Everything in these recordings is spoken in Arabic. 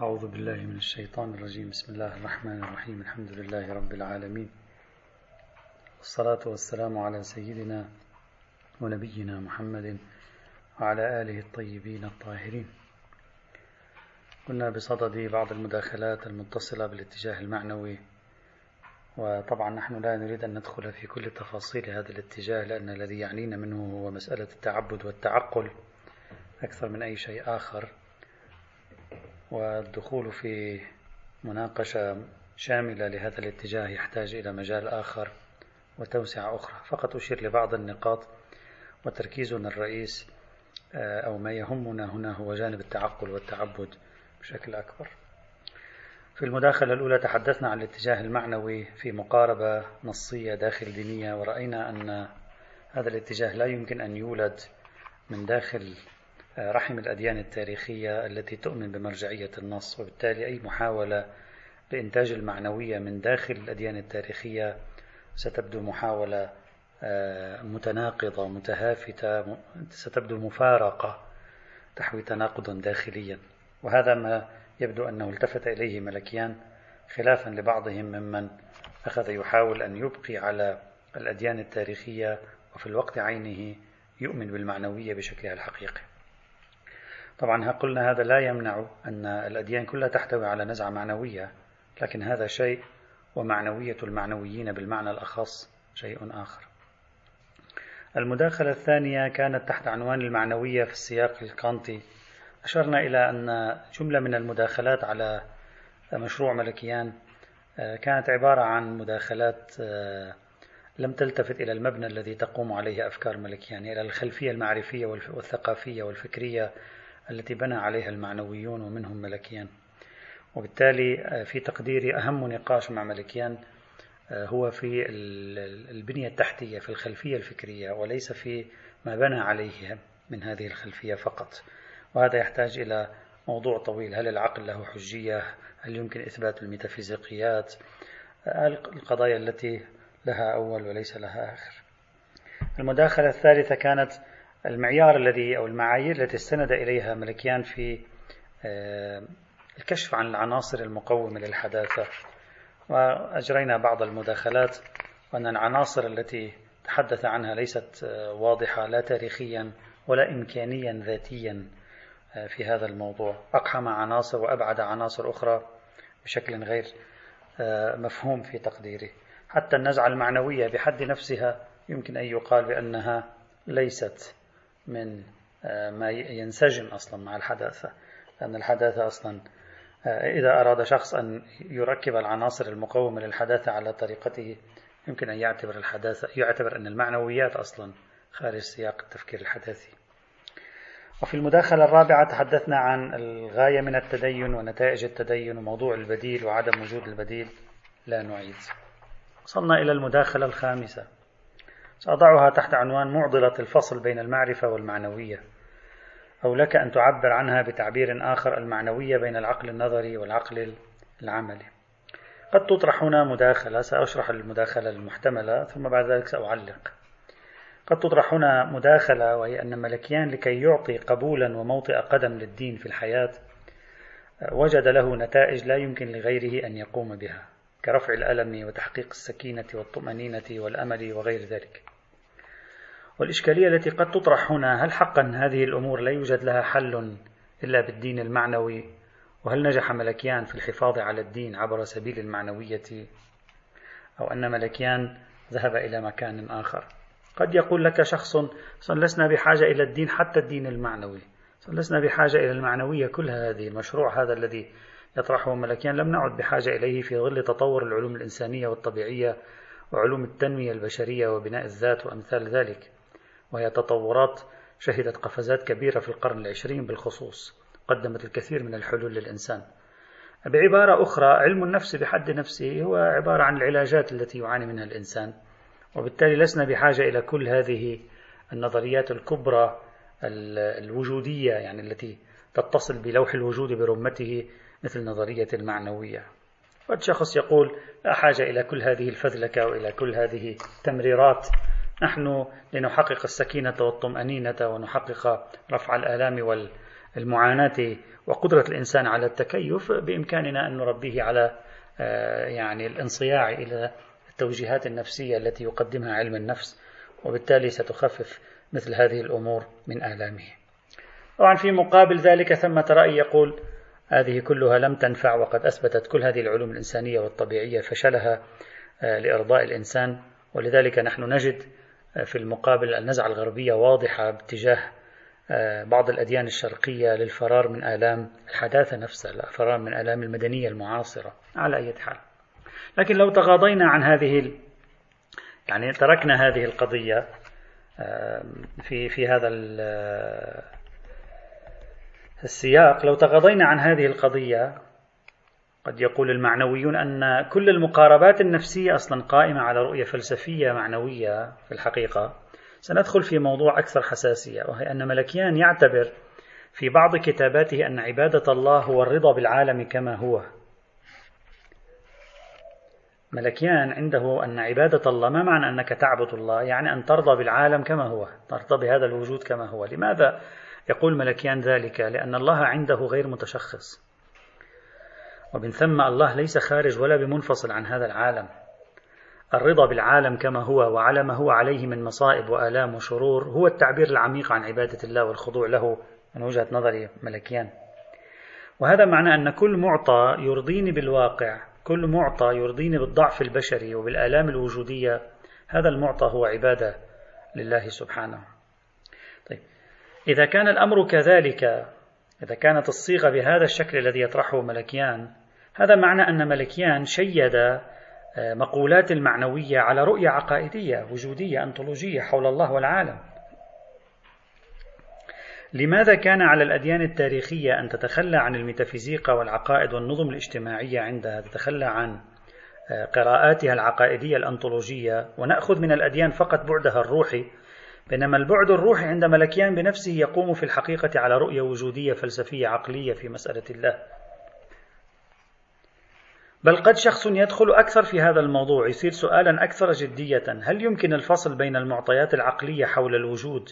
أعوذ بالله من الشيطان الرجيم. بسم الله الرحمن الرحيم. الحمد لله رب العالمين. والصلاة والسلام على سيدنا ونبينا محمد وعلى آله الطيبين الطاهرين. كنا بصدد بعض المداخلات المتصلة بالاتجاه المعنوي وطبعا نحن لا نريد أن ندخل في كل تفاصيل هذا الاتجاه لأن الذي يعنينا منه هو مسألة التعبد والتعقل أكثر من أي شيء آخر. والدخول في مناقشة شاملة لهذا الاتجاه يحتاج إلى مجال آخر وتوسعة أخرى. فقط أشير لبعض النقاط وتركيزنا الرئيس آه، أو ما يهمنا هنا هو جانب التعقل والتعبد بشكل أكبر. في المداخلة الأولى تحدثنا عن الاتجاه المعنوي في مقاربة نصية داخل دينية ورأينا أن هذا الاتجاه لا يمكن أن يولد من داخل رحم الأديان التاريخية التي تؤمن بمرجعية النص وبالتالي أي محاولة لإنتاج المعنوية من داخل الأديان التاريخية ستبدو محاولة آه، متناقضة متهافتة ستبدو مفارقة تحوي تناقضا داخليا. وهذا ما يبدو أنه التفت إليه ملكيان خلافا لبعضهم ممن أخذ يحاول أن يبقي على الأديان التاريخية وفي الوقت عينه يؤمن بالمعنوية بشكلها الحقيقي. طبعا قلنا هذا لا يمنع أن الأديان كلها تحتوي على نزعة معنوية لكن هذا شيء ومعنوية المعنويين بالمعنى الأخص شيء آخر. المداخلة الثانية كانت تحت عنوان المعنوية في السياق الكانتي. أشرنا إلى أن جملة من المداخلات على مشروع ملكيان آه، كانت عبارة عن مداخلات آه، لم تلتفت إلى المبنى الذي تقوم عليه أفكار ملكيان إلى الخلفية المعرفية والثقافية والفكرية التي بنى عليها المعنويون ومنهم ملكيان. وبالتالي آه، في تقديري أهم نقاش مع ملكيان آه، هو في البنية التحتية في الخلفية الفكرية وليس في ما بنى عليه من هذه الخلفية فقط. وهذا يحتاج إلى موضوع طويل. هل العقل له حجية؟ هل يمكن إثبات الميتافيزيقيات؟ آه، القضايا التي لها أول وليس لها آخر. المداخلة الثالثة كانت المعيار الذي أو المعايير التي استند إليها ملكيان في آه، الكشف عن العناصر المقومة للحداثة. وأجرينا بعض المداخلات وأن العناصر التي تحدث عنها ليست آه، واضحة لا تاريخيا ولا إمكانيا ذاتيا آه، في هذا الموضوع. أقحم عناصر وأبعد عناصر أخرى بشكل غير مفهوم في تقديري. حتى النزعة المعنوية بحد نفسها يمكن أن يقال بأنها ليست من آه، ما ينسجم أصلا مع الحداثة لأن الحداثة أصلا آه، إذا أراد شخص أن يركب العناصر المقومة للحداثة على طريقته يمكن أن يعتبر الحداثة يعتبر أن المعنويات أصلا خارج سياق التفكير الحداثي. وفي المداخلة الرابعة تحدثنا عن الغاية من التدين ونتائج التدين وموضوع البديل وعدم وجود البديل لا نعيد. وصلنا إلى المداخلة الخامسة. سأضعها تحت عنوان معضلة الفصل بين المعرفة والمعنوية. أو لك أن تعبر عنها بتعبير آخر المعنوية بين العقل النظري والعقل العملي. قد تطرح هنا مداخلة سأشرح المداخلة المحتملة ثم بعد ذلك سأعلق. قد تطرح هنا مداخلة وهي أن ملكيان لكي يعطي قبولا وموطئ قدم للدين في الحياة وجد له نتائج لا يمكن لغيره أن يقوم بها كرفع الألم وتحقيق السكينة والطمأنينة والأمل وغير ذلك. والإشكالية التي قد تطرح هنا هل حقا هذه الأمور لا يوجد لها حل إلا بالدين المعنوي؟ وهل نجح ملكيان في الحفاظ على الدين عبر سبيل المعنوية؟ أو أن ملكيان ذهب إلى مكان آخر؟ قد يقول لك شخص لسنا بحاجة إلى الدين حتى الدين المعنوي. لسنا بحاجة إلى المعنوية كل هذه المشروع هذا الذي يطرحه ملكيان لم نعد بحاجة إليه في ظل تطور العلوم الإنسانية والطبيعية وعلوم التنمية البشرية وبناء الذات وأمثال ذلك. وهي تطورات شهدت قفزات كبيرة في القرن العشرين بالخصوص قدمت الكثير من الحلول للإنسان. بعبارة أخرى علم النفس بحد نفسه هو عبارة عن العلاجات التي يعاني منها الإنسان. وبالتالي لسنا بحاجة إلى كل هذه النظريات الكبرى الوجودية يعني التي تتصل بلوح الوجود برمته مثل نظرية المعنوية. قد شخص يقول لا حاجة إلى كل هذه الفذلكة وإلى كل هذه التمريرات. نحن لنحقق السكينة والطمأنينة ونحقق رفع الآلام المعاناة وقدرة الإنسان على التكيف بإمكاننا أن نربيه على آه، يعني الانصياع إلى التوجيهات النفسية التي يقدمها علم النفس وبالتالي ستخفف مثل هذه الأمور من آلامه. طبعا في مقابل ذلك ثمة رأي يقول هذه كلها لم تنفع وقد أثبتت كل هذه العلوم الإنسانية والطبيعية فشلها آه، لإرضاء الإنسان ولذلك نحن نجد في المقابل النزعة الغربية واضحة باتجاه آه، بعض الأديان الشرقية للفرار من آلام الحداثة نفسها الفرار من آلام المدنية المعاصرة على أي حال. لكن لو تغاضينا عن هذه يعني تركنا هذه القضية في في هذا السياق لو تغاضينا عن هذه القضية قد يقول المعنويون أن كل المقاربات النفسية أصلا قائمة على رؤية فلسفية معنوية في الحقيقة. سندخل في موضوع أكثر حساسية وهي أن ملكيان يعتبر في بعض كتاباته أن عبادة الله هو الرضا بالعالم كما هو. ملكيان عنده أن عبادة الله ما معنى أنك تعبد الله؟ يعني أن ترضى بالعالم كما هو ترضى بهذا الوجود كما هو. لماذا يقول ملكيان ذلك؟ لأن الله عنده غير متشخص. ومن ثم الله ليس خارج ولا بمنفصل عن هذا العالم. الرضا بالعالم كما هو وعلى ما هو عليه من مصائب وآلام وشرور هو التعبير العميق عن عبادة الله والخضوع له من وجهة نظري ملكيان وهذا معنى أن كل معطى يرضيني بالواقع كل معطى يرضيني بالضعف البشري وبالآلام الوجودية هذا المعطى هو عبادة لله سبحانه. طيب إذا كان الأمر كذلك إذا كانت الصيغة بهذا الشكل الذي يطرحه ملكيان هذا معنى أن ملكيان شيد آه، مقولات المعنوية على رؤية عقائدية وجودية أنطولوجية حول الله والعالم. لماذا كان على الأديان التاريخية أن تتخلى عن الميتافيزيقا والعقائد والنظم الاجتماعية عندها تتخلى عن آه، قراءاتها العقائدية الأنطولوجية؟ ونأخذ من الأديان فقط بعدها الروحي. بينما البعد الروحي عند ملكيان بنفسه يقوم في الحقيقة على رؤية وجودية فلسفية عقلية في مسألة الله. بل قد شخص يدخل أكثر في هذا الموضوع يصير سؤالا أكثر جدية هل يمكن الفصل بين المعطيات العقلية حول الوجود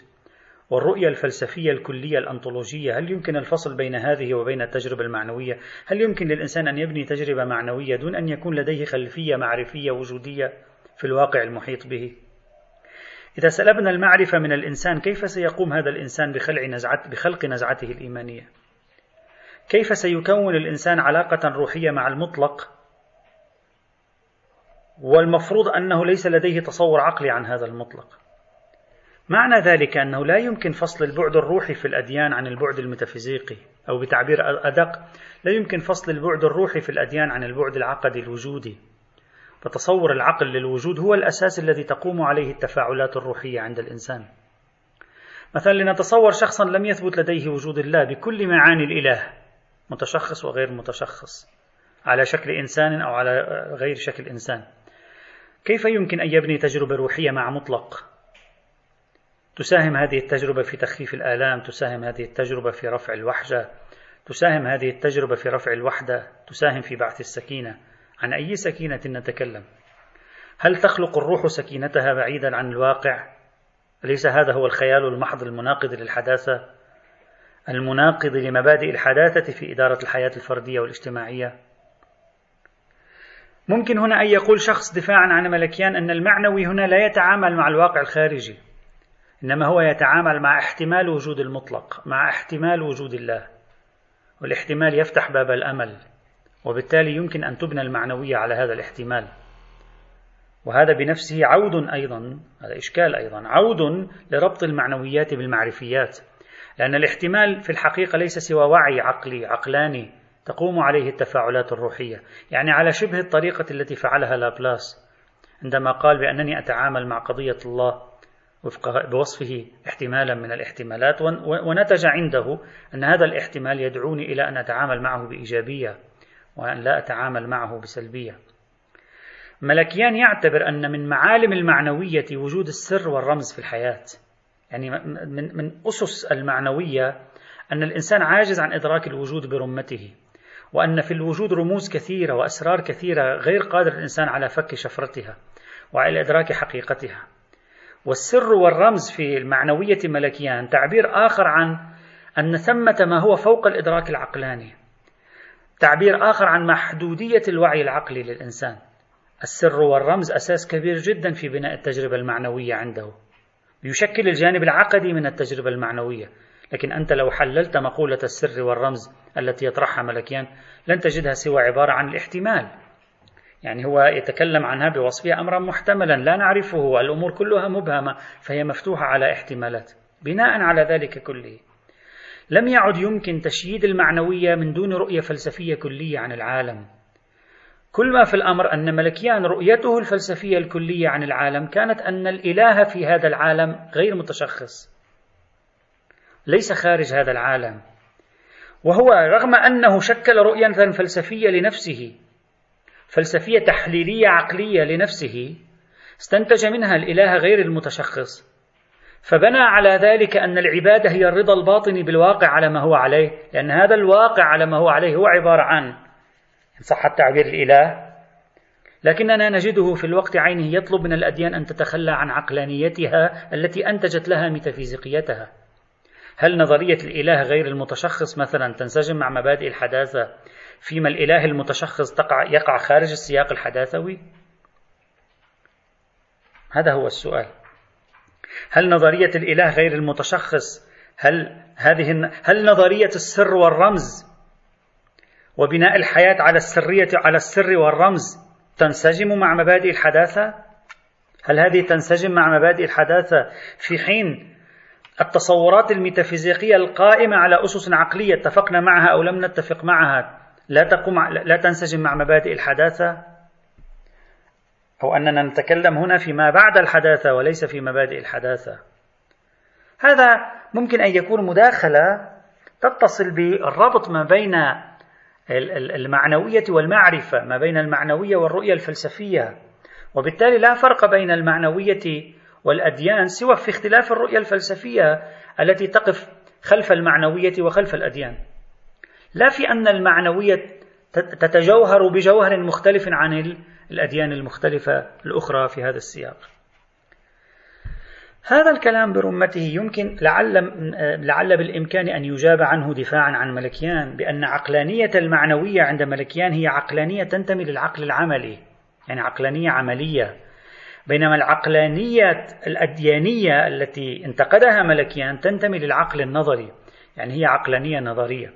والرؤية الفلسفية الكلية الأنطولوجية؟ هل يمكن الفصل بين هذه وبين التجربة المعنوية؟ هل يمكن للإنسان أن يبني تجربة معنوية دون أن يكون لديه خلفية معرفية وجودية في الواقع المحيط به؟ إذا سلبنا المعرفة من الإنسان كيف سيقوم هذا الإنسان بخلع نزعت بخلق نزعته الإيمانية؟ كيف سيكون الإنسان علاقة روحية مع المطلق والمفروض أنه ليس لديه تصور عقلي عن هذا المطلق. معنى ذلك أنه لا يمكن فصل البعد الروحي في الأديان عن البعد الميتافيزيقي أو بتعبير أدق. لا يمكن فصل البعد الروحي في الأديان عن البعد العقدي الوجودي. فتصور العقل للوجود هو الأساس الذي تقوم عليه التفاعلات الروحية عند الإنسان. مثلا لنتصور شخصا لم يثبت لديه وجود الله بكل معاني الإله متشخص وغير متشخص على شكل إنسان أو على غير شكل إنسان. كيف يمكن أن يبني تجربة روحية مع مطلق؟ تساهم هذه التجربة في تخفيف الآلام تساهم هذه التجربة في رفع الوحشة تساهم هذه التجربة في رفع الوحدة تساهم في بعث السكينة. عن أي سكينة نتكلم؟ هل تخلق الروح سكينتها بعيدا عن الواقع؟ أليس هذا هو الخيال المحض المناقض للحداثة؟ المناقض لمبادئ الحداثة في إدارة الحياة الفردية والاجتماعية؟ ممكن هنا أن يقول شخص دفاعا عن ملكيان أن المعنوي هنا لا يتعامل مع الواقع الخارجي إنما هو يتعامل مع احتمال وجود المطلق مع احتمال وجود الله والاحتمال يفتح باب الأمل وبالتالي يمكن أن تبنى المعنوية على هذا الاحتمال. وهذا بنفسه عود أيضا هذا إشكال أيضا عود لربط المعنويات بالمعرفيات لأن الاحتمال في الحقيقة ليس سوى وعي عقلي عقلاني تقوم عليه التفاعلات الروحية. يعني على شبه الطريقة التي فعلها لابلاس عندما قال بأنني أتعامل مع قضية الله وفق بوصفه احتمالا من الاحتمالات ونتج عنده أن هذا الاحتمال يدعوني إلى أن أتعامل معه بإيجابية وأن لا أتعامل معه بسلبية. ملكيان يعتبر أن من معالم المعنوية وجود السر والرمز في الحياة. يعني من, من أسس المعنوية أن الإنسان عاجز عن إدراك الوجود برمته. وأن في الوجود رموز كثيرة وأسرار كثيرة غير قادر الإنسان على فك شفرتها وعلى إدراك حقيقتها. والسر والرمز في المعنوية ملكيان تعبير آخر عن أن ثمة ما هو فوق الإدراك العقلاني تعبير آخر عن محدودية الوعي العقلي للإنسان. السر والرمز أساس كبير جدا في بناء التجربة المعنوية عنده. يشكل الجانب العقدي من التجربة المعنوية. لكن أنت لو حللت مقولة السر والرمز التي يطرحها ملكيان لن تجدها سوى عبارة عن الاحتمال. يعني هو يتكلم عنها بوصفها أمرا محتملا لا نعرفه الأمور كلها مبهمة فهي مفتوحة على احتمالات بناء على ذلك كله. لم يعد يمكن تشييد المعنوية من دون رؤية فلسفية كلية عن العالم. كل ما في الأمر أن ملكيان رؤيته الفلسفية الكلية عن العالم كانت أن الإله في هذا العالم غير متشخص. ليس خارج هذا العالم. وهو رغم أنه شكل رؤية فلسفية لنفسه فلسفية تحليلية عقلية لنفسه استنتج منها الإله غير المتشخص. فبنى على ذلك أن العبادة هي الرضا الباطني بالواقع على ما هو عليه لأن هذا الواقع على ما هو عليه هو عبارة عن إن صح التعبير الإله. لكننا نجده في الوقت عينه يطلب من الأديان أن تتخلى عن عقلانيتها التي أنتجت لها ميتافيزيقيتها. هل نظرية الإله غير المتشخص مثلا تنسجم مع مبادئ الحداثة فيما الإله المتشخص تقع يقع خارج السياق الحداثوي؟ هذا هو السؤال. هل نظرية الإله غير المتشخص هل هذه هل نظرية السر والرمز وبناء الحياة على السرية على السر والرمز تنسجم مع مبادئ الحداثة؟ هل هذه تنسجم مع مبادئ الحداثة في حين التصورات الميتافيزيقية القائمة على أسس عقلية اتفقنا معها أو لم نتفق معها. لا تقوم لا تنسجم مع مبادئ الحداثة. أو أننا نتكلم هنا فيما بعد الحداثة وليس في مبادئ الحداثة. هذا ممكن أن يكون مداخلة تتصل بالربط ما بين المعنوية والمعرفة ما بين المعنوية والرؤية الفلسفية. وبالتالي لا فرق بين المعنوية والأديان سوى في اختلاف الرؤية الفلسفية التي تقف خلف المعنوية وخلف الأديان. لا في أن المعنوية تتجوهر بجوهر مختلف عن الأديان المختلفة الأخرى في هذا السياق. هذا الكلام برمته يمكن لعل لعل بالإمكان أن يجاب عنه دفاعا عن ملكيان بأن عقلانية المعنوية عند ملكيان هي عقلانية تنتمي للعقل العملي، يعني عقلانية عملية، بينما العقلانيه الأديانية التي انتقدها ملكيان تنتمي للعقل النظري، يعني هي عقلانية نظرية.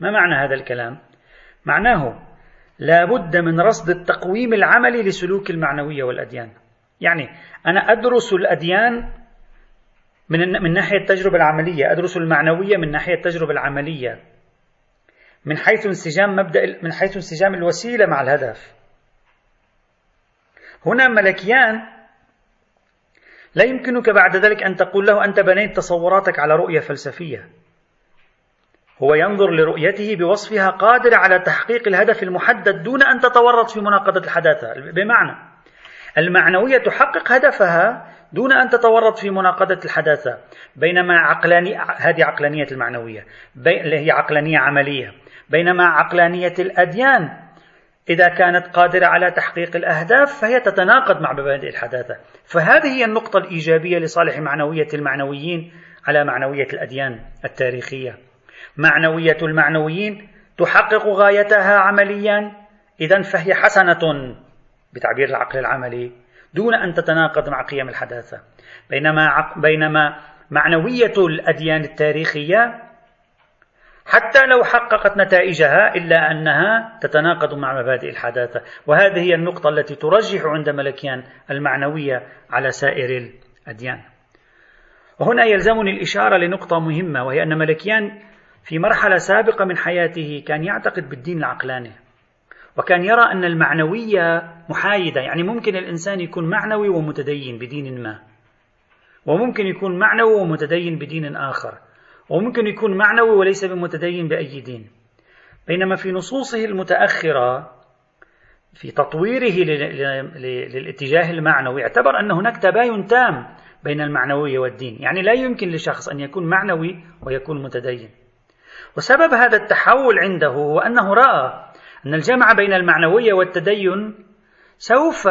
ما معنى هذا الكلام؟ معناه لا بد من رصد التقويم العملي لسلوك المعنوية والأديان يعني أنا أدرس الأديان من من ناحية التجربة العملية أدرس المعنوية من ناحية التجربة العملية من حيث انسجام مبدأ من حيث انسجام الوسيلة مع الهدف هنا ملكيان لا يمكنك بعد ذلك أن تقول له أنت بنيت تصوراتك على رؤية فلسفية. هو ينظر لرؤيته بوصفها قادرة على تحقيق الهدف المحدد دون أن تتورط في مناقضة الحداثة. بمعنى المعنوية تحقق هدفها دون أن تتورط في مناقضة الحداثة. بينما عقلانية هذه عقلانية المعنوية اللي هي عقلانية عملية. بينما عقلانية الأديان إذا كانت قادرة على تحقيق الأهداف فهي تتناقض مع مبادئ الحداثة. فهذه هي النقطة الإيجابية لصالح معنوية المعنويين على معنوية الأديان التاريخية. معنوية المعنويين تحقق غايتها عمليا إذا فهي حسنة بتعبير العقل العملي دون أن تتناقض مع قيم الحداثة. بينما بينما معنوية الأديان التاريخية حتى لو حققت نتائجها إلا أنها تتناقض مع مبادئ الحداثة. وهذه هي النقطة التي ترجح عند ملكيان المعنوية على سائر الأديان. وهنا يلزمني الإشارة لنقطة مهمة وهي أن ملكيان في مرحلة سابقة من حياته كان يعتقد بالدين العقلاني وكان يرى أن المعنوية محايدة يعني ممكن الإنسان يكون معنوي ومتدين بدين ما وممكن يكون معنوي ومتدين بدين آخر. وممكن يكون معنوي وليس بمتدين بأي دين. بينما في نصوصه المتأخرة في تطويره للاتجاه المعنوي اعتبر أن هناك تباين تام بين المعنوية والدين. يعني لا يمكن لشخص أن يكون معنوي ويكون متدين. وسبب هذا التحول عنده هو أنه رأى أن الجمع بين المعنوية والتدين سوف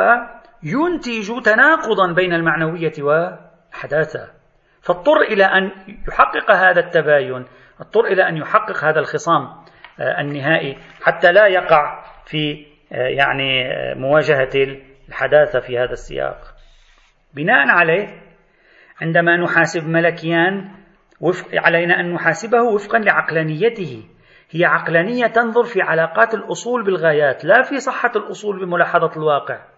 ينتج تناقضا بين المعنوية والحداثة فاضطر إلى أن يحقق هذا التباين اضطر إلى أن يحقق هذا الخصام آه، النهائي حتى لا يقع في آه، يعني آه، مواجهة الحداثة في هذا السياق. بناء عليه عندما نحاسب ملكيان وفق علينا أن نحاسبه وفقا لعقلانيته. هي عقلانية تنظر في علاقات الأصول بالغايات لا في صحة الأصول بملاحظة الواقع.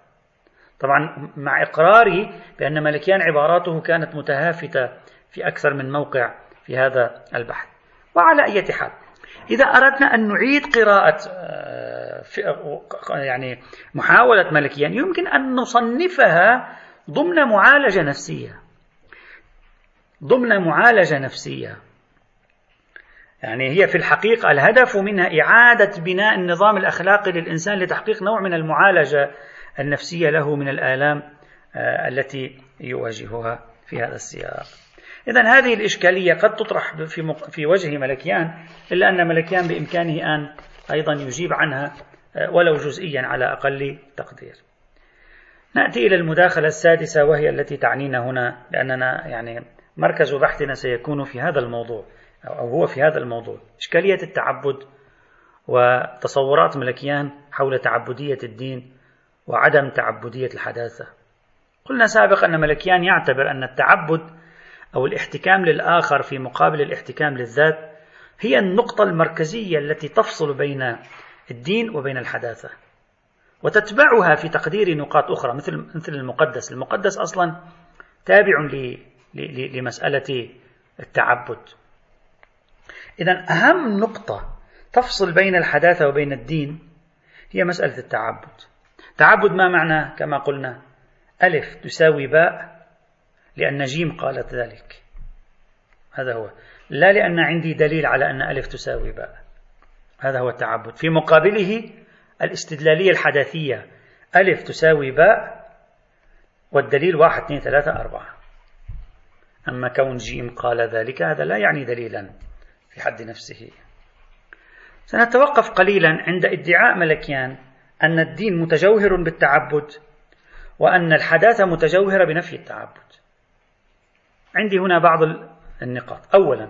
طبعا مع إقراري بأن ملكيان عباراته كانت متهافتة في أكثر من موقع في هذا البحث وعلى أي حال إذا أردنا أن نعيد قراءة آه، يعني محاولة ملكيان يمكن أن نصنفها ضمن معالجة نفسية. ضمن معالجة نفسية. يعني هي في الحقيقة الهدف منها إعادة بناء النظام الأخلاقي للإنسان لتحقيق نوع من المعالجة النفسية له من الآلام آه، التي يواجهها في هذا السياق. إذا هذه الإشكالية قد تطرح في في وجه ملكيان إلا أن ملكيان بإمكانه أن أيضا يجيب عنها آه، ولو جزئيا على أقل تقدير. نأتي إلى المداخلة السادسة وهي التي تعنينا هنا لأننا يعني مركز بحثنا سيكون في هذا الموضوع أو هو في هذا الموضوع إشكالية التعبد وتصورات ملكيان حول تعبدية الدين وعدم تعبدية الحداثة قلنا سابقا أن ملكيان يعتبر أن التعبد أو الاحتكام للآخر في مقابل الاحتكام للذات هي النقطة المركزية التي تفصل بين الدين وبين الحداثة وتتبعها في تقدير نقاط أخرى مثل مثل المقدس، المقدس أصلا تابع لمسألة التعبد. إذا أهم نقطة تفصل بين الحداثة وبين الدين هي مسألة التعبد. تعبد ما معناه كما قلنا. ألف تساوي باء لأن جيم قالت ذلك. هذا هو. لا لأن عندي دليل على أن ألف تساوي باء. هذا هو التعبد. في مقابله الاستدلالية الحداثية. ألف تساوي باء والدليل واحد اثنين ثلاثة أربعة. أما كون جيم قال ذلك هذا لا يعني دليلا في حد نفسه. سنتوقف قليلا عند ادعاء ملكيان. أن الدين متجوهر بالتعبد وأن الحداثة متجوهرة بنفي التعبد. عندي هنا بعض النقاط. أولا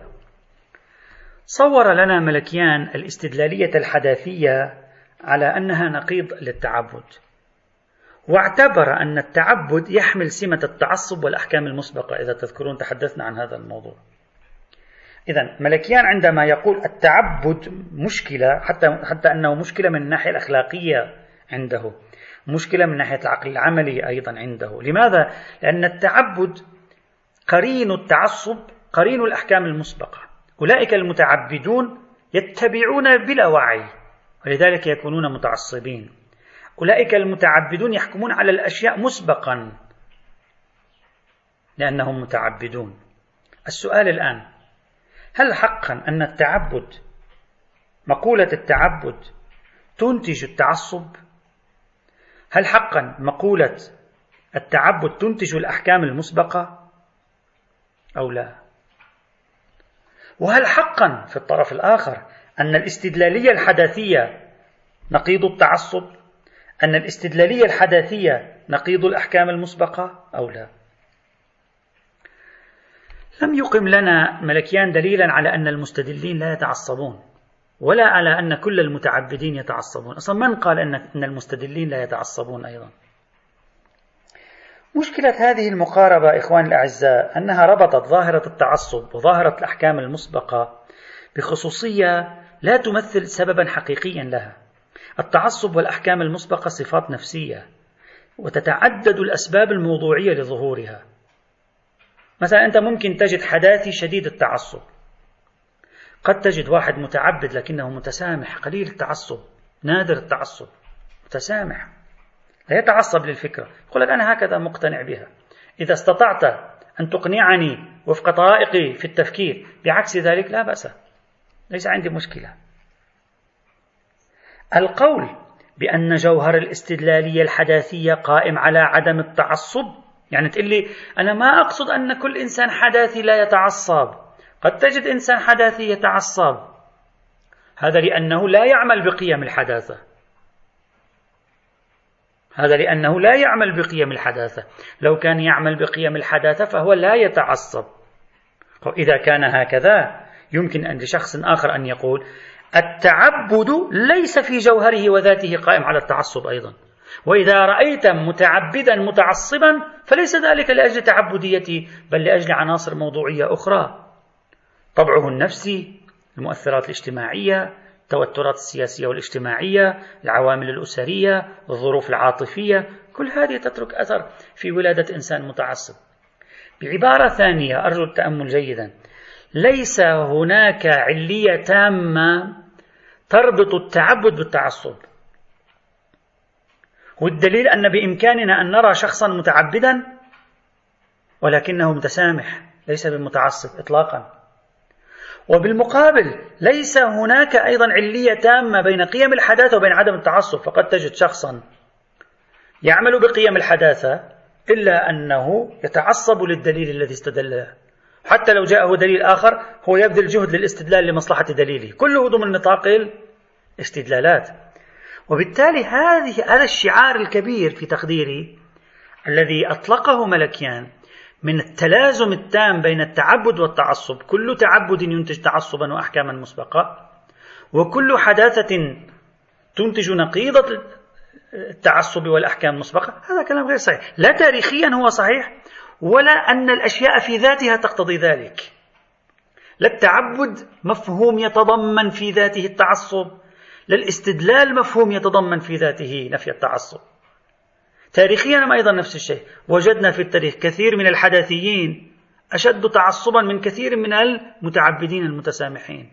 صور لنا ملكيان الاستدلالية الحداثية على أنها نقيض للتعبد. واعتبر أن التعبد يحمل سمة التعصب والأحكام المسبقة إذا تذكرون تحدثنا عن هذا الموضوع. إذا ملكيان عندما يقول التعبد مشكلة حتى حتى أنه مشكلة من الناحية الأخلاقية عنده مشكلة من ناحية العقل العملي أيضا عنده. لماذا؟ لأن التعبد قرين التعصب قرين الأحكام المسبقة. أولئك المتعبدون يتبعون بلا وعي ولذلك يكونون متعصبين. أولئك المتعبدون يحكمون على الأشياء مسبقا لأنهم متعبدون. السؤال الآن هل حقا أن التعبد مقولة التعبد تنتج التعصب؟ هل حقا مقولة التعبد تنتج الأحكام المسبقة أو لا؟ وهل حقا في الطرف الآخر أن الاستدلالية الحداثية نقيض التعصب؟ أن الاستدلالية الحداثية نقيض الأحكام المسبقة أو لا؟ لم يقم لنا ملكيان دليلا على أن المستدلين لا يتعصبون ولا على أن كل المتعبدين يتعصبون. أصلا من قال أن المستدلين لا يتعصبون أيضا؟ مشكلة هذه المقاربة إخوان الأعزاء أنها ربطت ظاهرة التعصب وظاهرة الأحكام المسبقة بخصوصية لا تمثل سببا حقيقيا لها. التعصب والأحكام المسبقة صفات نفسية وتتعدد الأسباب الموضوعية لظهورها. مثلا أنت ممكن تجد حداثي شديد التعصب. قد تجد واحد متعبد لكنه متسامح قليل التعصب نادر التعصب متسامح. لا يتعصب للفكرة. يقول لك أنا هكذا مقتنع بها. إذا استطعت أن تقنعني وفق طرائقي في التفكير بعكس ذلك لا بأس. ليس عندي مشكلة. القول بأن جوهر الاستدلالية الحداثية قائم على عدم التعصب يعني تقول لي أنا ما أقصد أن كل إنسان حداثي لا يتعصب. قد تجد إنسان حداثي يتعصب. هذا لأنه لا يعمل بقيم الحداثة. هذا لأنه لا يعمل بقيم الحداثة. لو كان يعمل بقيم الحداثة فهو لا يتعصب. إذا كان هكذا يمكن أن لشخص آخر أن يقول التعبد ليس في جوهره وذاته قائم على التعصب أيضا. وإذا رأيت متعبدا متعصبا فليس ذلك لأجل تعبديته بل لأجل عناصر موضوعية أخرى. طبعه النفسي المؤثرات الاجتماعية التوترات السياسية والاجتماعية العوامل الأسرية الظروف العاطفية كل هذه تترك أثر في ولادة إنسان متعصب. بعبارة ثانية أرجو التأمل جيدا. ليس هناك علية تامة تربط التعبد بالتعصب. والدليل أن بإمكاننا أن نرى شخصا متعبدا ولكنه متسامح ليس بمتعصب إطلاقا. وبالمقابل ليس هناك أيضا علية تامة بين قيم الحداثة وبين عدم التعصب فقد تجد شخصا يعمل بقيم الحداثة إلا أنه يتعصب للدليل الذي استدل. حتى لو جاءه دليل آخر هو يبذل جهد للاستدلال لمصلحة دليله. كله ضمن نطاق الاستدلالات. وبالتالي هذه هذا الشعار الكبير في تقديري الذي أطلقه ملكيان من التلازم التام بين التعبد والتعصب كل تعبد ينتج تعصبا وأحكاما مسبقة وكل حداثة تنتج نقيضة التعصب والأحكام المسبقة هذا كلام غير صحيح. لا تاريخيا هو صحيح ولا أن الأشياء في ذاتها تقتضي ذلك. لا التعبد مفهوم يتضمن في ذاته التعصب لا الاستدلال مفهوم يتضمن في ذاته نفي التعصب. تاريخيا أيضا نفس الشيء. وجدنا في التاريخ كثير من الحداثيين أشد تعصبا من كثير من المتعبدين المتسامحين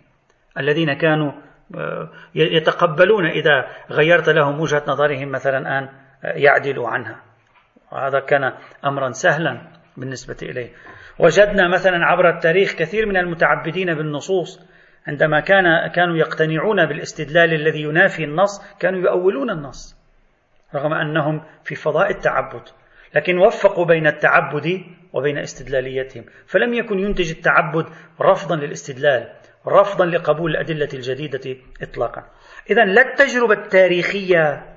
الذين كانوا آه، يتقبلون إذا غيرت لهم وجهة نظرهم مثلا أن يعدلوا عنها. وهذا كان أمرا سهلا بالنسبة إليه. وجدنا مثلا عبر التاريخ كثير من المتعبدين بالنصوص عندما كان كانوا يقتنعون بالاستدلال الذي ينافي النص كانوا يؤولون النص رغم أنهم في فضاء التعبد لكن وفقوا بين التعبد وبين استدلاليتهم. فلم يكن ينتج التعبد رفضا للاستدلال رفضا لقبول الأدلة الجديدة اطلاقا. إذا لا التجربة التاريخية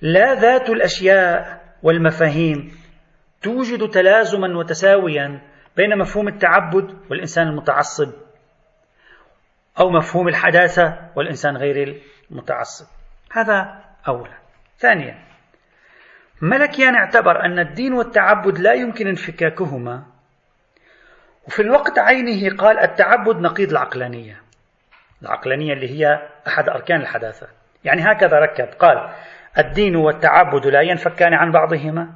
لا ذات الأشياء والمفاهيم توجد تلازما وتساويا بين مفهوم التعبد والإنسان المتعصب. أو مفهوم الحداثة والإنسان غير المتعصب. هذا اولا. ثانيا ملكيان اعتبر أن الدين والتعبد لا يمكن انفكاكهما وفي الوقت عينه قال التعبد نقيض العقلانية. العقلانية اللي هي أحد أركان الحداثة. يعني هكذا ركب قال الدين والتعبد لا ينفكان عن بعضهما.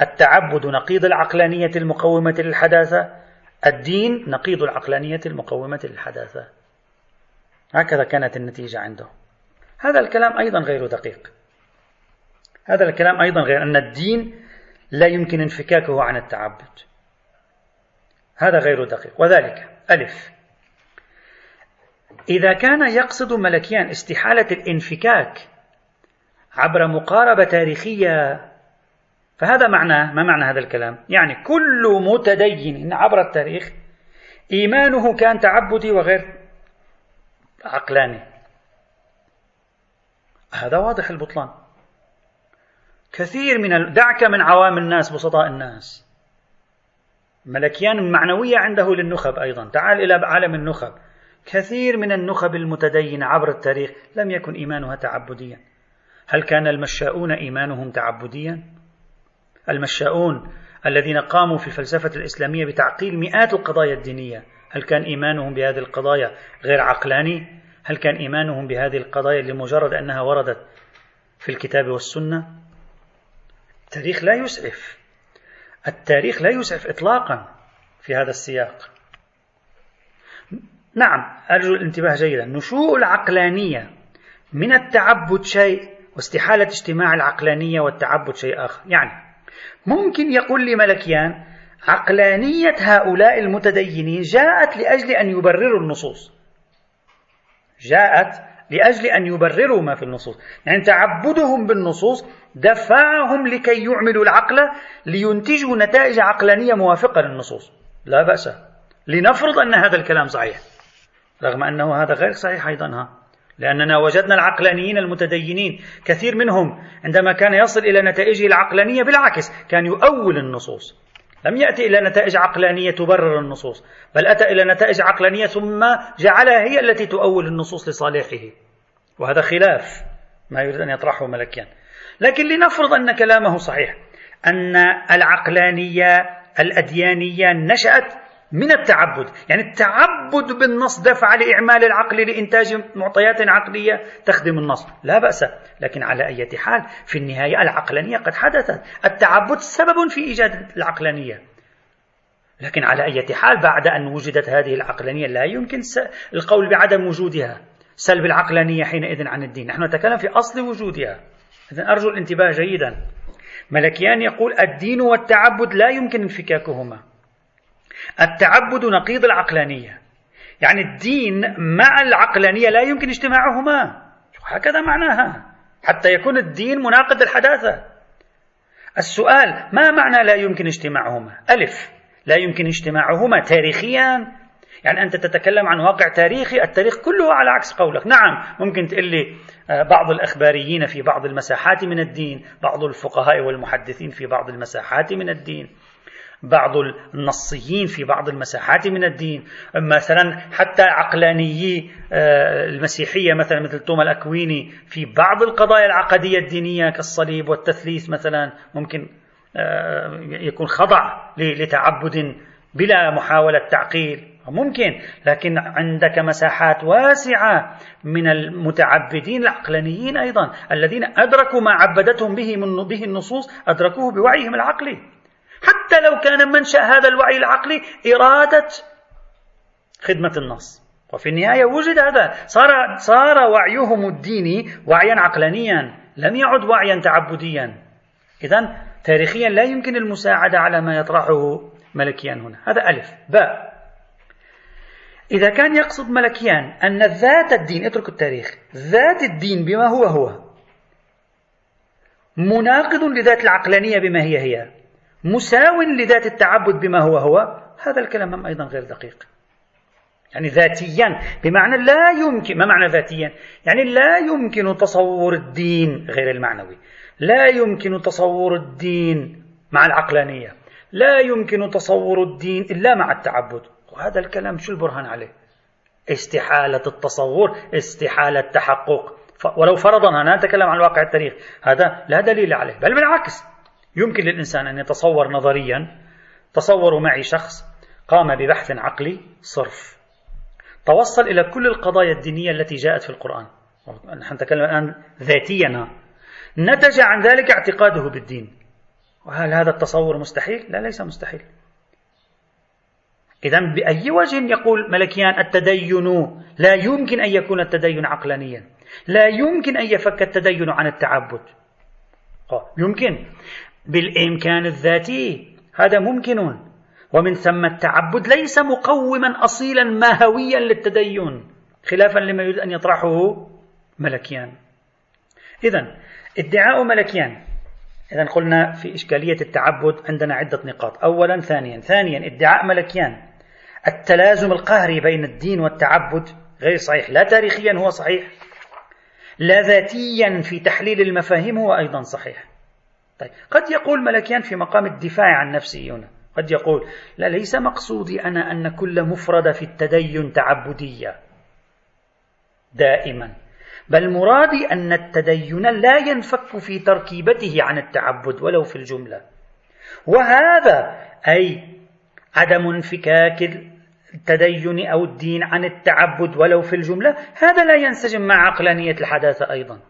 التعبد نقيض العقلانية المقومة للحداثة. الدين نقيض العقلانية المقومة للحداثة. هكذا كانت النتيجة عنده. هذا الكلام أيضا غير دقيق. هذا الكلام أيضا غير أن الدين لا يمكن انفكاكه عن التعبد. هذا غير دقيق. وذلك ألف. إذا كان يقصد ملكيان استحالة الانفكاك عبر مقاربة تاريخية فهذا معناه ما معنى هذا الكلام؟ يعني كل متدين عبر التاريخ إيمانه كان تعبدي وغير عقلاني. هذا واضح البطلان. كثير من دعك من عوام الناس بسطاء الناس. ملكيان المعنوية عنده للنخب أيضا. تعال إلى عالم النخب. كثير من النخب المتدينة عبر التاريخ لم يكن إيمانها تعبديا. هل كان المشاؤون إيمانهم تعبديا؟ المشاؤون الذين قاموا في الفلسفة الإسلامية بتعقيل مئات القضايا الدينية. هل كان إيمانهم بهذه القضايا غير عقلاني؟ هل كان إيمانهم بهذه القضايا لمجرد أنها وردت في الكتاب والسنة؟ التاريخ لا يسعف التاريخ لا يسعف إطلاقا في هذا السياق نعم أرجو الانتباه جيدا نشوء العقلانية من التعبد شيء واستحالة اجتماع العقلانية والتعبد شيء آخر يعني ممكن يقول لي ملكيان عقلانية هؤلاء المتدينين جاءت لأجل أن يبرروا النصوص. جاءت لأجل أن يبرروا ما في النصوص. يعني تعبدهم بالنصوص دفعهم لكي يعملوا العقل لينتجوا نتائج عقلانية موافقة للنصوص. لا بأس. لنفرض أن هذا الكلام صحيح. رغم أنه هذا غير صحيح أيضا ها. لأننا وجدنا العقلانيين المتدينين كثير منهم عندما كان يصل إلى نتائجه العقلانية بالعكس كان يؤول النصوص. لم يأتي إلى نتائج عقلانية تبرر النصوص بل أتى إلى نتائج عقلانية ثم جعلها هي التي تؤول النصوص لصالحه. وهذا خلاف ما يريد أن يطرحه ملكيان لكن لنفرض أن كلامه صحيح أن العقلانية الأديانية نشأت من التعبد. يعني التعبد بالنص دفع لإعمال العقل لإنتاج معطيات عقلية تخدم النص. لا بأس. لكن على أي حال في النهاية العقلانية قد حدثت. التعبد سبب في إيجاد العقلانية. لكن على أي حال بعد أن وجدت هذه العقلانية لا يمكن القول بعدم وجودها. سلب العقلانية حينئذ عن الدين. نحن نتكلم في أصل وجودها. إذن أرجو الانتباه جيدا. ملكيان يقول الدين والتعبد لا يمكن انفكاكهما. التعبد نقيض العقلانية. يعني الدين مع العقلانية لا يمكن اجتماعهما. هكذا معناها. حتى يكون الدين مناقض الحداثة. السؤال ما معنى لا يمكن اجتماعهما؟ ألف. لا يمكن اجتماعهما تاريخيا يعني أنت تتكلم عن واقع تاريخي التاريخ كله على عكس قولك. نعم ممكن تقول لي آه، بعض الأخباريين في بعض المساحات من الدين بعض الفقهاء والمحدثين في بعض المساحات من الدين. بعض النصيين في بعض المساحات من الدين. مثلا حتى عقلانيي آه، المسيحية مثلا مثل توما الأكويني في بعض القضايا العقدية الدينية كالصليب والتثليث مثلا ممكن آه، يكون خضع لتعبد بلا محاولة تعقيل. ممكن لكن عندك مساحات واسعة من المتعبدين العقلانيين أيضا الذين أدركوا ما عبدتهم به من به النصوص أدركوه بوعيهم العقلي. حتى لو كان منشأ هذا الوعي العقلي إرادة خدمة النص. وفي النهاية وجد هذا. صار صار وعيهم الديني وعيا عقلانيا لم يعد وعيا تعبديا. إذا تاريخيا لا يمكن المساعدة على ما يطرحه ملكيان هنا. هذا ألف. باء إذا كان يقصد ملكيان أن ذات الدين اترك التاريخ ذات الدين بما هو هو مناقض لذات العقلانية بما هي هي. مساو لذات التعبد بما هو هو. هذا الكلام أيضا غير دقيق. يعني ذاتيا بمعنى لا يمكن ما معنى ذاتيا؟ يعني لا يمكن تصور الدين غير المعنوي. لا يمكن تصور الدين مع العقلانية. لا يمكن تصور الدين إلا مع التعبد. وهذا الكلام شو البرهان عليه؟ استحالة التصور استحالة التحقق. ولو فرضا أنا أتكلم عن واقع التاريخ. هذا لا دليل عليه بل بالعكس. يمكن للإنسان أن يتصور نظريا. تصوروا معي شخص قام ببحث عقلي صرف. توصل إلى كل القضايا الدينية التي جاءت في القرآن. نحن نتكلم الآن ذاتيا. نتج عن ذلك اعتقاده بالدين. وهل هذا التصور مستحيل؟ لا ليس مستحيل. إذا بأي وجه يقول ملكيان التدين لا يمكن أن يكون التدين عقلانيا. لا يمكن أن يفك التدين عن التعبد. يمكن. بالإمكان الذاتي. هذا ممكن. ومن ثم التعبد ليس مقوما أصيلا ماهويا للتدين خلافا لما يريد أن يطرحه ملكيان. إذا ادعاء ملكيان. إذا قلنا في إشكالية التعبد عندنا عدة نقاط. أولا ثانيا. ثانيا ادعاء ملكيان. التلازم القهري بين الدين والتعبد غير صحيح. لا تاريخيا هو صحيح. لا ذاتيا في تحليل المفاهيم هو أيضا صحيح. طيب. قد يقول ملكيان في مقام الدفاع عن نفسه هنا. قد يقول لا ليس مقصودي أنا أن كل مفردة في التدين تعبدية. دائما. بل مرادي أن التدين لا ينفك في تركيبته عن التعبد ولو في الجملة. وهذا أي عدم انفكاك التدين أو الدين عن التعبد ولو في الجملة هذا لا ينسجم مع عقلانية الحداثة أيضا.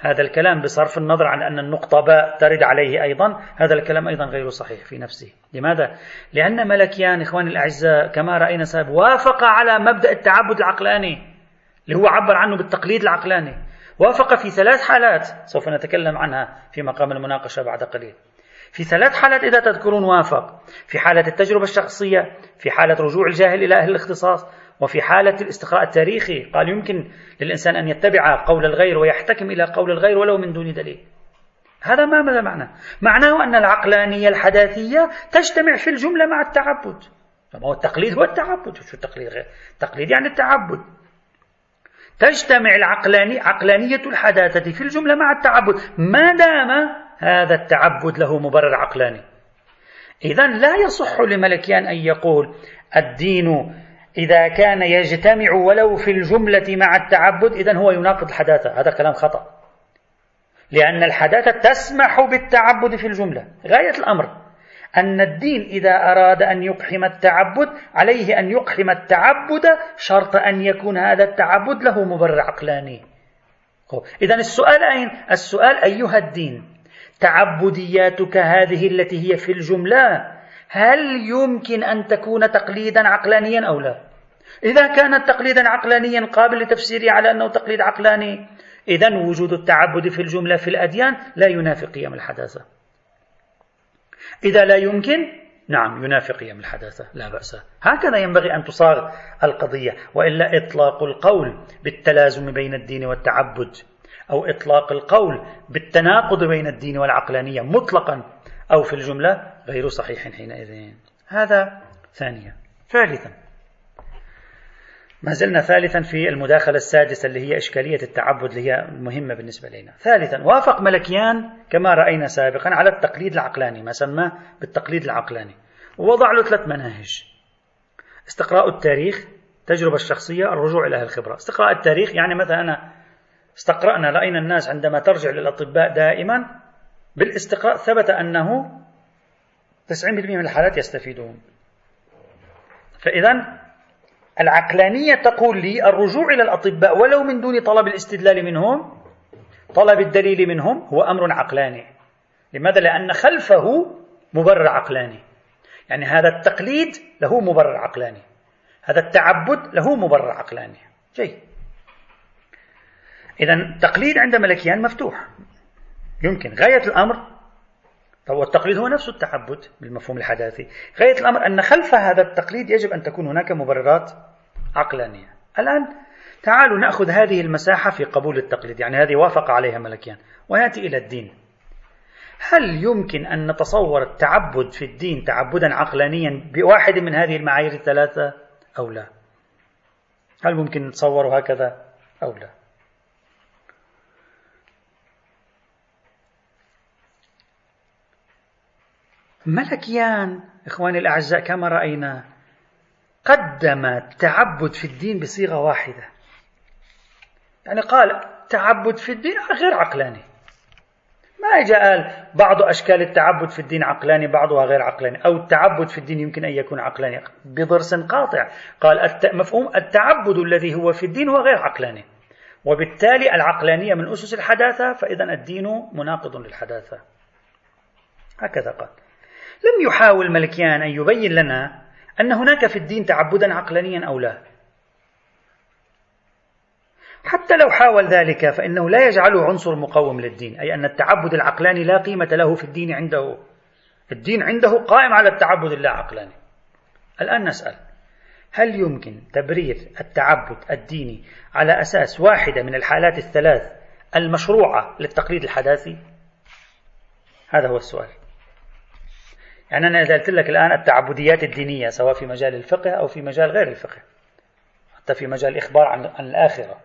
هذا الكلام بصرف النظر عن أن النقطة باء ترد عليه أيضا. هذا الكلام أيضا غير صحيح في نفسه. لماذا؟ لأن ملكيان إخواني الأعزاء كما رأينا سابق وافق على مبدأ التعبد العقلاني اللي هو عبر عنه بالتقليد العقلاني. وافق في ثلاث حالات سوف نتكلم عنها في مقام المناقشة بعد قليل. في ثلاث حالات إذا تذكرون وافق. في حالة التجربة الشخصية في حالة رجوع الجاهل إلى أهل الاختصاص وفي حالة الاستقراء التاريخي قال يمكن للإنسان أن يتبع قول الغير ويحتكم إلى قول الغير ولو من دون دليل. هذا ما ماذا معنى؟ معناه أن العقلانية الحداثية تجتمع في الجملة مع التعبد. هو التقليد هو التعبد. شو التقليد غير؟ التقليد يعني التعبد. تجتمع العقلانية عقلانية الحداثة في الجملة مع التعبد. ما دام هذا التعبد له مبرر عقلاني. إذا لا يصح لملكيان أن يقول الدين إذا كان يجتمع ولو في الجملة مع التعبد إذا هو يناقض الحداثة. هذا كلام خطأ. لأن الحداثة تسمح بالتعبد في الجملة. غاية الأمر. أن الدين إذا أراد أن يقحم التعبد عليه أن يقحم التعبد شرط أن يكون هذا التعبد له مبرر عقلاني. إذا السؤال أين؟ السؤال أيها الدين. تعبدياتك هذه التي هي في الجملة هل يمكن أن تكون تقليدا عقلانيا أو لا؟ إذا كانت تقليدا عقلانيا قابل لتفسيره على أنه تقليد عقلاني إذا وجود التعبد في الجملة في الأديان لا ينافي قيم الحداثة إذا لا يمكن نعم ينافي قيم الحداثة لا بأس هكذا ينبغي أن تصاغ القضية وإلا إطلاق القول بالتلازم بين الدين والتعبد أو إطلاق القول بالتناقض بين الدين والعقلانية مطلقا أو في الجملة غير صحيح حينئذ. هذا ثانيا ثالثا. ما زلنا ثالثا في المداخلة السادسة اللي هي إشكالية التعبد اللي هي مهمة بالنسبة لنا. ثالثا وافق ملكيان كما رأينا سابقا على التقليد العقلاني ما سماه بالتقليد العقلاني. ووضع له ثلاث مناهج. استقراء التاريخ التجربة الشخصية الرجوع إلى الخبرة. استقراء التاريخ يعني مثلا أنا استقرأنا رأينا الناس عندما ترجع للأطباء دائما بالاستقراء ثبت أنه 90% من الحالات يستفيدون. فإذا العقلانية تقول لي الرجوع إلى الأطباء ولو من دون طلب الاستدلال منهم طلب الدليل منهم هو أمر عقلاني. لماذا؟ لأن خلفه مبرر عقلاني. يعني هذا التقليد له مبرر عقلاني. هذا التعبد له مبرر عقلاني. جيد. إذا التقليد عند ملكيان مفتوح. يمكن. غاية الأمر طب والتقليد هو نفس التعبد بالمفهوم الحداثي. غاية الأمر أن خلف هذا التقليد يجب أن تكون هناك مبررات عقلانية. الآن تعالوا نأخذ هذه المساحة في قبول التقليد يعني هذه وافق عليها ملكيان ويأتي إلى الدين. هل يمكن أن نتصور التعبد في الدين تعبدا عقلانيا بواحد من هذه المعايير الثلاثة أو لا؟ هل ممكن نتصور هكذا أو لا؟ ملكيان إخواني الأعزاء كما رأينا قدم التعبد في الدين بصيغة واحدة. يعني قال تعبد في الدين غير عقلاني. ما اجى قال بعض أشكال التعبد في الدين عقلاني بعضها غير عقلاني. أو التعبد في الدين يمكن أن يكون عقلاني. بضرس قاطع. قال مفهوم؟ التعبد الذي هو في الدين هو غير عقلاني. وبالتالي العقلانية من أسس الحداثة فاذا الدين مناقض للحداثة. هكذا قال. لم يحاول ملكيان أن يبين لنا أن هناك في الدين تعبدا عقلانيا أو لا. حتى لو حاول ذلك فإنه لا يجعله عنصر مقوم للدين أي أن التعبد العقلاني لا قيمة له في الدين عنده. الدين عنده قائم على التعبد اللا عقلاني الآن نسأل هل يمكن تبرير التعبد الديني على أساس واحدة من الحالات الثلاث المشروعة للتقليد الحداثي؟ هذا هو السؤال. يعني أنا قلت لك الآن التعبديات الدينية سواء في مجال الفقه أو في مجال غير الفقه حتى في مجال الإخبار عن, عن الآخرة.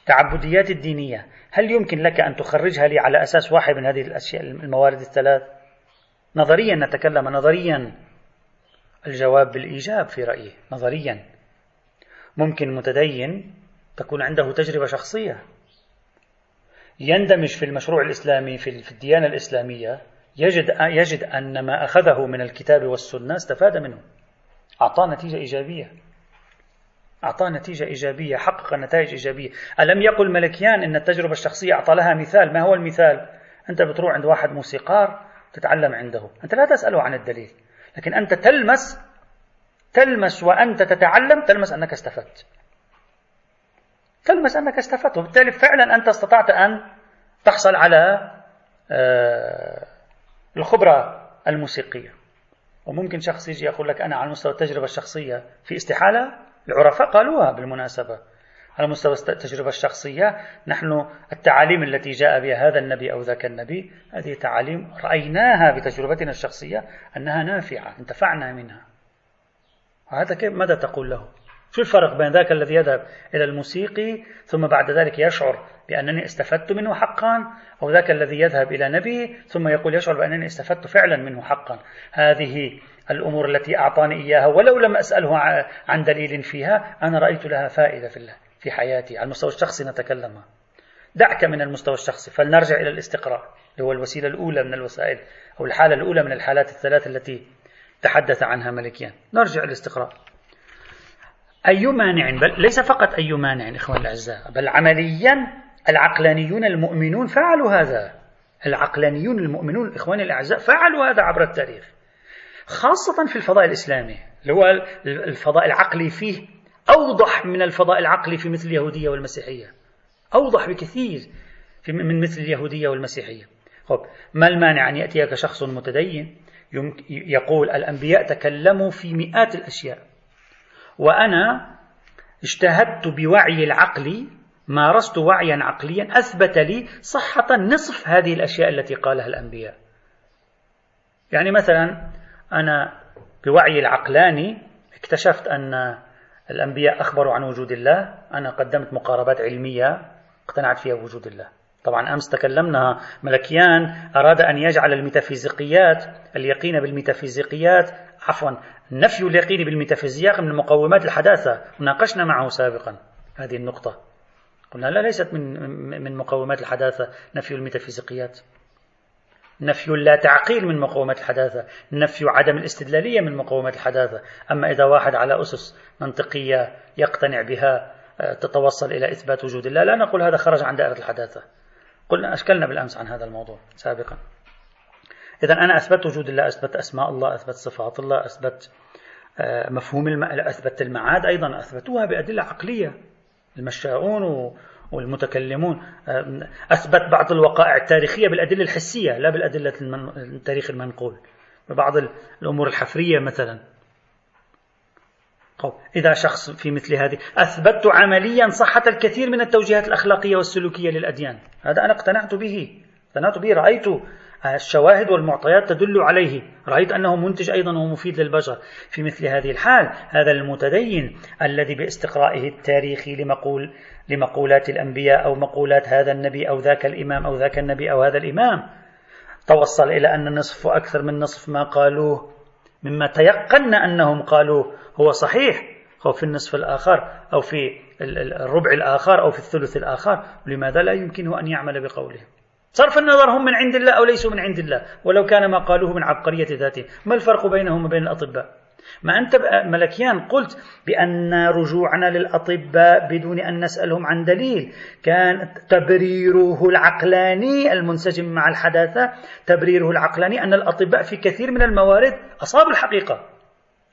التعبديات الدينية هل يمكن لك أن تخرجها لي على أساس واحد من هذه الأشياء الموارد الثلاث؟ نظريا نتكلم نظريا. الجواب بالإيجاب في رأيي نظريا. ممكن متدين تكون عنده تجربة شخصية. يندمج في المشروع الإسلامي في الديانة الإسلامية يجد يجد أن ما أخذه من الكتاب والسنة استفاد منه. أعطاه نتيجة إيجابية. أعطاه نتيجة إيجابية حقق نتائج إيجابية. ألم يقل ملكيان أن التجربة الشخصية أعطى لها مثال؟ ما هو المثال؟ أنت بتروح عند واحد موسيقار تتعلم عنده. أنت لا تسأله عن الدليل. لكن أنت تلمس تلمس وأنت تتعلم تلمس أنك استفدت. تلمس أنك استفدت. وبالتالي فعلا أنت استطعت أن تحصل على آه الخبرة الموسيقية. وممكن شخص يجي يقول لك أنا على مستوى التجربة الشخصية في استحالة؟ العرفاء قالوها بالمناسبة. على مستوى التجربة الشخصية نحن التعاليم التي جاء بها هذا النبي أو ذاك النبي هذه تعاليم رأيناها بتجربتنا الشخصية أنها نافعة انتفعنا منها. وهذا كيف ماذا تقول له؟ شو الفرق بين ذاك الذي يذهب إلى الموسيقي ثم بعد ذلك يشعر بأنني استفدت منه حقا أو ذاك الذي يذهب إلى نبي ثم يقول يشعر بأنني استفدت فعلا منه حقا. هذه الأمور التي أعطاني إياها ولو لم أسأله عن دليل فيها أنا رأيت لها فائدة في في حياتي على المستوى الشخصي نتكلم. دعك من المستوى الشخصي. فلنرجع إلى الاستقراء اللي هو الوسيلة الأولى من الوسائل أو الحالة الأولى من الحالات الثلاث التي تحدث عنها ملكيان نرجع الاستقراء أي مانع؟ بل ليس فقط أي مانع إخوان الأعزاء بل عمليا العقلانيون المؤمنون فعلوا هذا. العقلانيون المؤمنون الإخوان الأعزاء فعلوا هذا عبر التاريخ. خاصة في الفضاء الإسلامي اللي هو الفضاء العقلي فيه أوضح من الفضاء العقلي في مثل اليهودية والمسيحية. أوضح بكثير من مثل اليهودية والمسيحية. خب ما المانع أن يأتيك شخص متدين؟ يقول الأنبياء تكلموا في مئات الأشياء. وأنا اجتهدت بوعي العقل مارست وعيا عقليا أثبت لي صحة نصف هذه الأشياء التي قالها الأنبياء. يعني مثلا أنا بوعي العقلاني اكتشفت أن الأنبياء أخبروا عن وجود الله أنا قدمت مقاربات علمية اقتنعت فيها بوجود الله. طبعا أمس تكلمنا ملكيان أراد أن يجعل الميتافيزيقيات اليقين بالميتافيزيقيات عفوا نفي اليقين بالميتافيزياق من مقومات الحداثة. وناقشنا معه سابقا هذه النقطة. قلنا لا ليست من من مقومات الحداثة نفي الميتافيزيقيات. نفي لا تعقيل من مقومات الحداثة. نفي عدم الاستدلالية من مقومات الحداثة. أما إذا واحد على أسس منطقية يقتنع بها آه، تتوصل إلى إثبات وجود الله لا نقول هذا خرج عن دائرة الحداثة. قلنا أشكلنا بالأمس عن هذا الموضوع سابقا. إذا أنا أثبت وجود الله أثبت أسماء الله أثبت صفات الله أثبت آه، مفهوم الم... أثبت المعاد أيضا أثبتوها بأدلة عقلية. المشاؤون والمتكلمون آه، أثبت بعض الوقائع التاريخية بالأدلة الحسية لا بالأدلة. التاريخ المنقول. ببعض الأمور الحفرية مثلا. إذا شخص في مثل هذه أثبتت عمليا صحة الكثير من التوجيهات الأخلاقية والسلوكية للأديان. هذا أنا اقتنعت به اقتنعت به رأيت الشواهد والمعطيات تدل عليه. رأيت أنه منتج أيضا ومفيد للبشر. في مثل هذه الحال هذا المتدين الذي باستقرائه التاريخي لمقول لمقولات الأنبياء أو مقولات هذا النبي أو ذاك الإمام أو ذاك النبي أو هذا الإمام توصل إلى أن نصف وأكثر من نصف ما قالوه مما تيقنا أنهم قالوه هو صحيح أو في النصف الآخر أو في الربع الآخر أو في الثلث الآخر لماذا لا يمكنه أن يعمل بقوله؟ صرف النظر هم من عند الله أو ليسوا من عند الله ولو كان ما قالوه من عبقرية ذاته. ما الفرق بينهم وبين الأطباء؟ ما أنت ملكيان قلت بأن رجوعنا للأطباء بدون أن نسألهم عن دليل. كان تبريره العقلاني المنسجم مع الحداثة تبريره العقلاني أن الأطباء في كثير من الموارد أصابوا الحقيقة.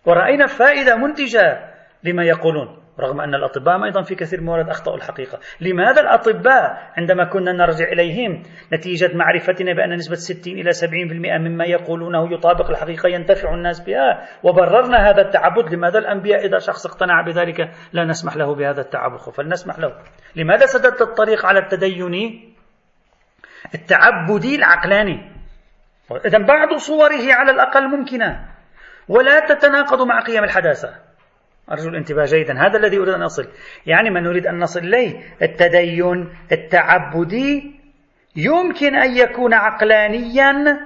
ورأينا فائدة منتجة لما يقولون. رغم أن الأطباء أيضا في كثير من الموارد أخطأوا الحقيقة. لماذا الأطباء عندما كنا نرجع إليهم نتيجة معرفتنا بأن نسبة 60 إلى 70% مما يقولونه يطابق الحقيقة ينتفع الناس بها؟ وبررنا هذا التعبد. لماذا الأنبياء إذا شخص اقتنع بذلك لا نسمح له بهذا التعبد؟ فلنسمح له. لماذا سددت الطريق على التدين التعبدي العقلاني. إذا بعض صوره على الأقل ممكنة. ولا تتناقض مع قيم الحداثة. أرجو الانتباه جيدا. هذا الذي أريد أن أصل. يعني ما نريد أن نصل إليه التدين التعبدي يمكن أن يكون عقلانيا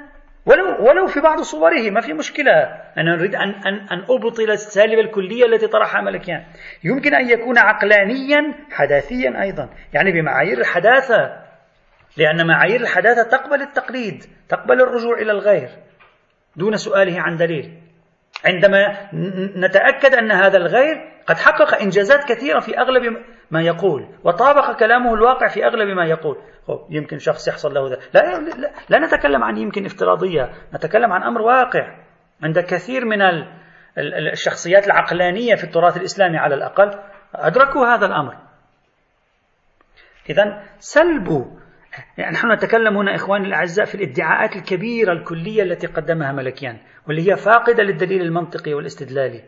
ولو ولو في بعض صوره ما في مشكلة. أنا نريد أن أن أن أبطل السالبة الكلية التي طرحها ملكيان يمكن أن يكون عقلانيا حداثيا أيضا. يعني بمعايير الحداثة. لأن معايير الحداثة تقبل التقليد تقبل الرجوع إلى الغير دون سؤاله عن دليل. عندما نتأكد أن هذا الغير قد حقق إنجازات كثيرة في أغلب ما يقول وطابق كلامه الواقع في أغلب ما يقول. يمكن شخص يحصل له ذلك لا, لا, لا نتكلم عن يمكن افتراضية نتكلم عن أمر واقع. عند كثير من الشخصيات العقلانية في التراث الإسلامي على الأقل أدركوا هذا الأمر. إذا سلب يعني نحن نتكلم هنا إخواني الأعزاء في الادعاءات الكبيرة الكلية التي قدمها ملكيان واللي هي فاقدة للدليل المنطقي والاستدلالي.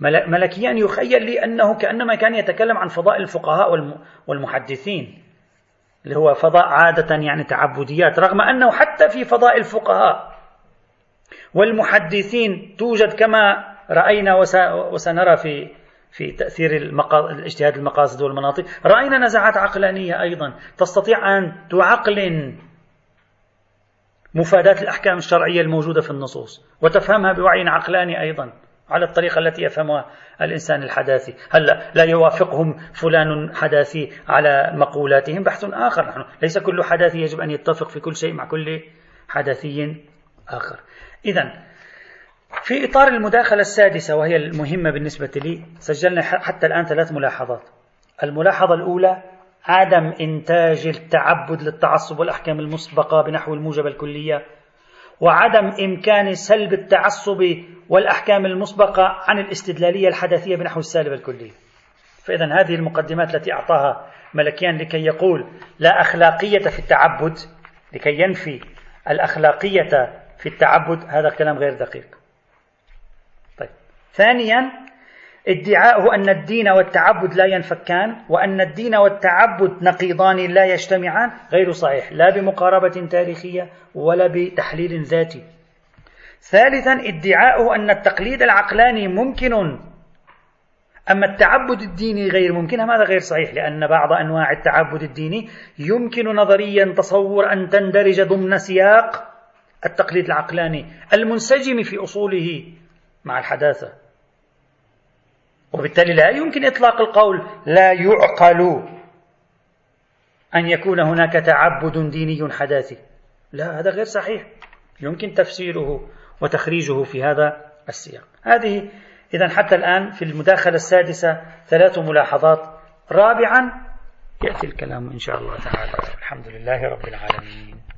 ملكيان يخيل لي أنه كأنما كان يتكلم عن فضاء الفقهاء والمحدثين اللي هو فضاء عادة يعني تعبديات رغم أنه حتى في فضاء الفقهاء والمحدثين توجد كما رأينا وسنرى في في تأثير. الاجتهاد المقاصد والمناطق. رأينا نزعات عقلانية أيضا. تستطيع أن تعقلن مفادات الأحكام الشرعية الموجودة في النصوص وتفهمها بوعي عقلاني أيضا على الطريقة التي يفهمها الإنسان الحداثي. هلأ لا يوافقهم فلان حداثي على مقولاتهم بحث آخر. نحن ليس كل حداثي يجب أن يتفق في كل شيء مع كل حدثي آخر. إذا في إطار المداخلة السادسة وهي المهمة بالنسبة لي سجلنا حتى الآن ثلاث ملاحظات. الملاحظة الأولى عدم إنتاج التعبد للتعصب والأحكام المسبقة بنحو الموجبة الكلية وعدم إمكان سلب التعصب والأحكام المسبقة عن الاستدلالية الحدثية بنحو السالب الكلي. فإذا هذه المقدمات التي أعطاها ملكيان لكي يقول لا أخلاقية في التعبد لكي ينفي الأخلاقية في التعبد هذا كلام غير دقيق. ثانيا ادعاؤه أن الدين والتعبد لا ينفكان وأن الدين والتعبد نقيضان لا يجتمعان غير صحيح لا بمقاربة تاريخية ولا بتحليل ذاتي. ثالثا ادعاؤه أن التقليد العقلاني ممكن أما التعبد الديني غير ممكن هذا غير صحيح لأن بعض أنواع التعبد الديني يمكن نظريا تصور أن تندرج ضمن سياق التقليد العقلاني المنسجم في أصوله مع الحداثة. وبالتالي لا يمكن إطلاق القول لا يعقل أن يكون هناك تعبد ديني حداثي لا هذا غير صحيح. يمكن تفسيره وتخريجه في هذا السياق. هذه إذا حتى الآن في المداخلة السادسة ثلاث ملاحظات. رابعا يأتي الكلام إن شاء الله تعالى. الحمد لله رب العالمين.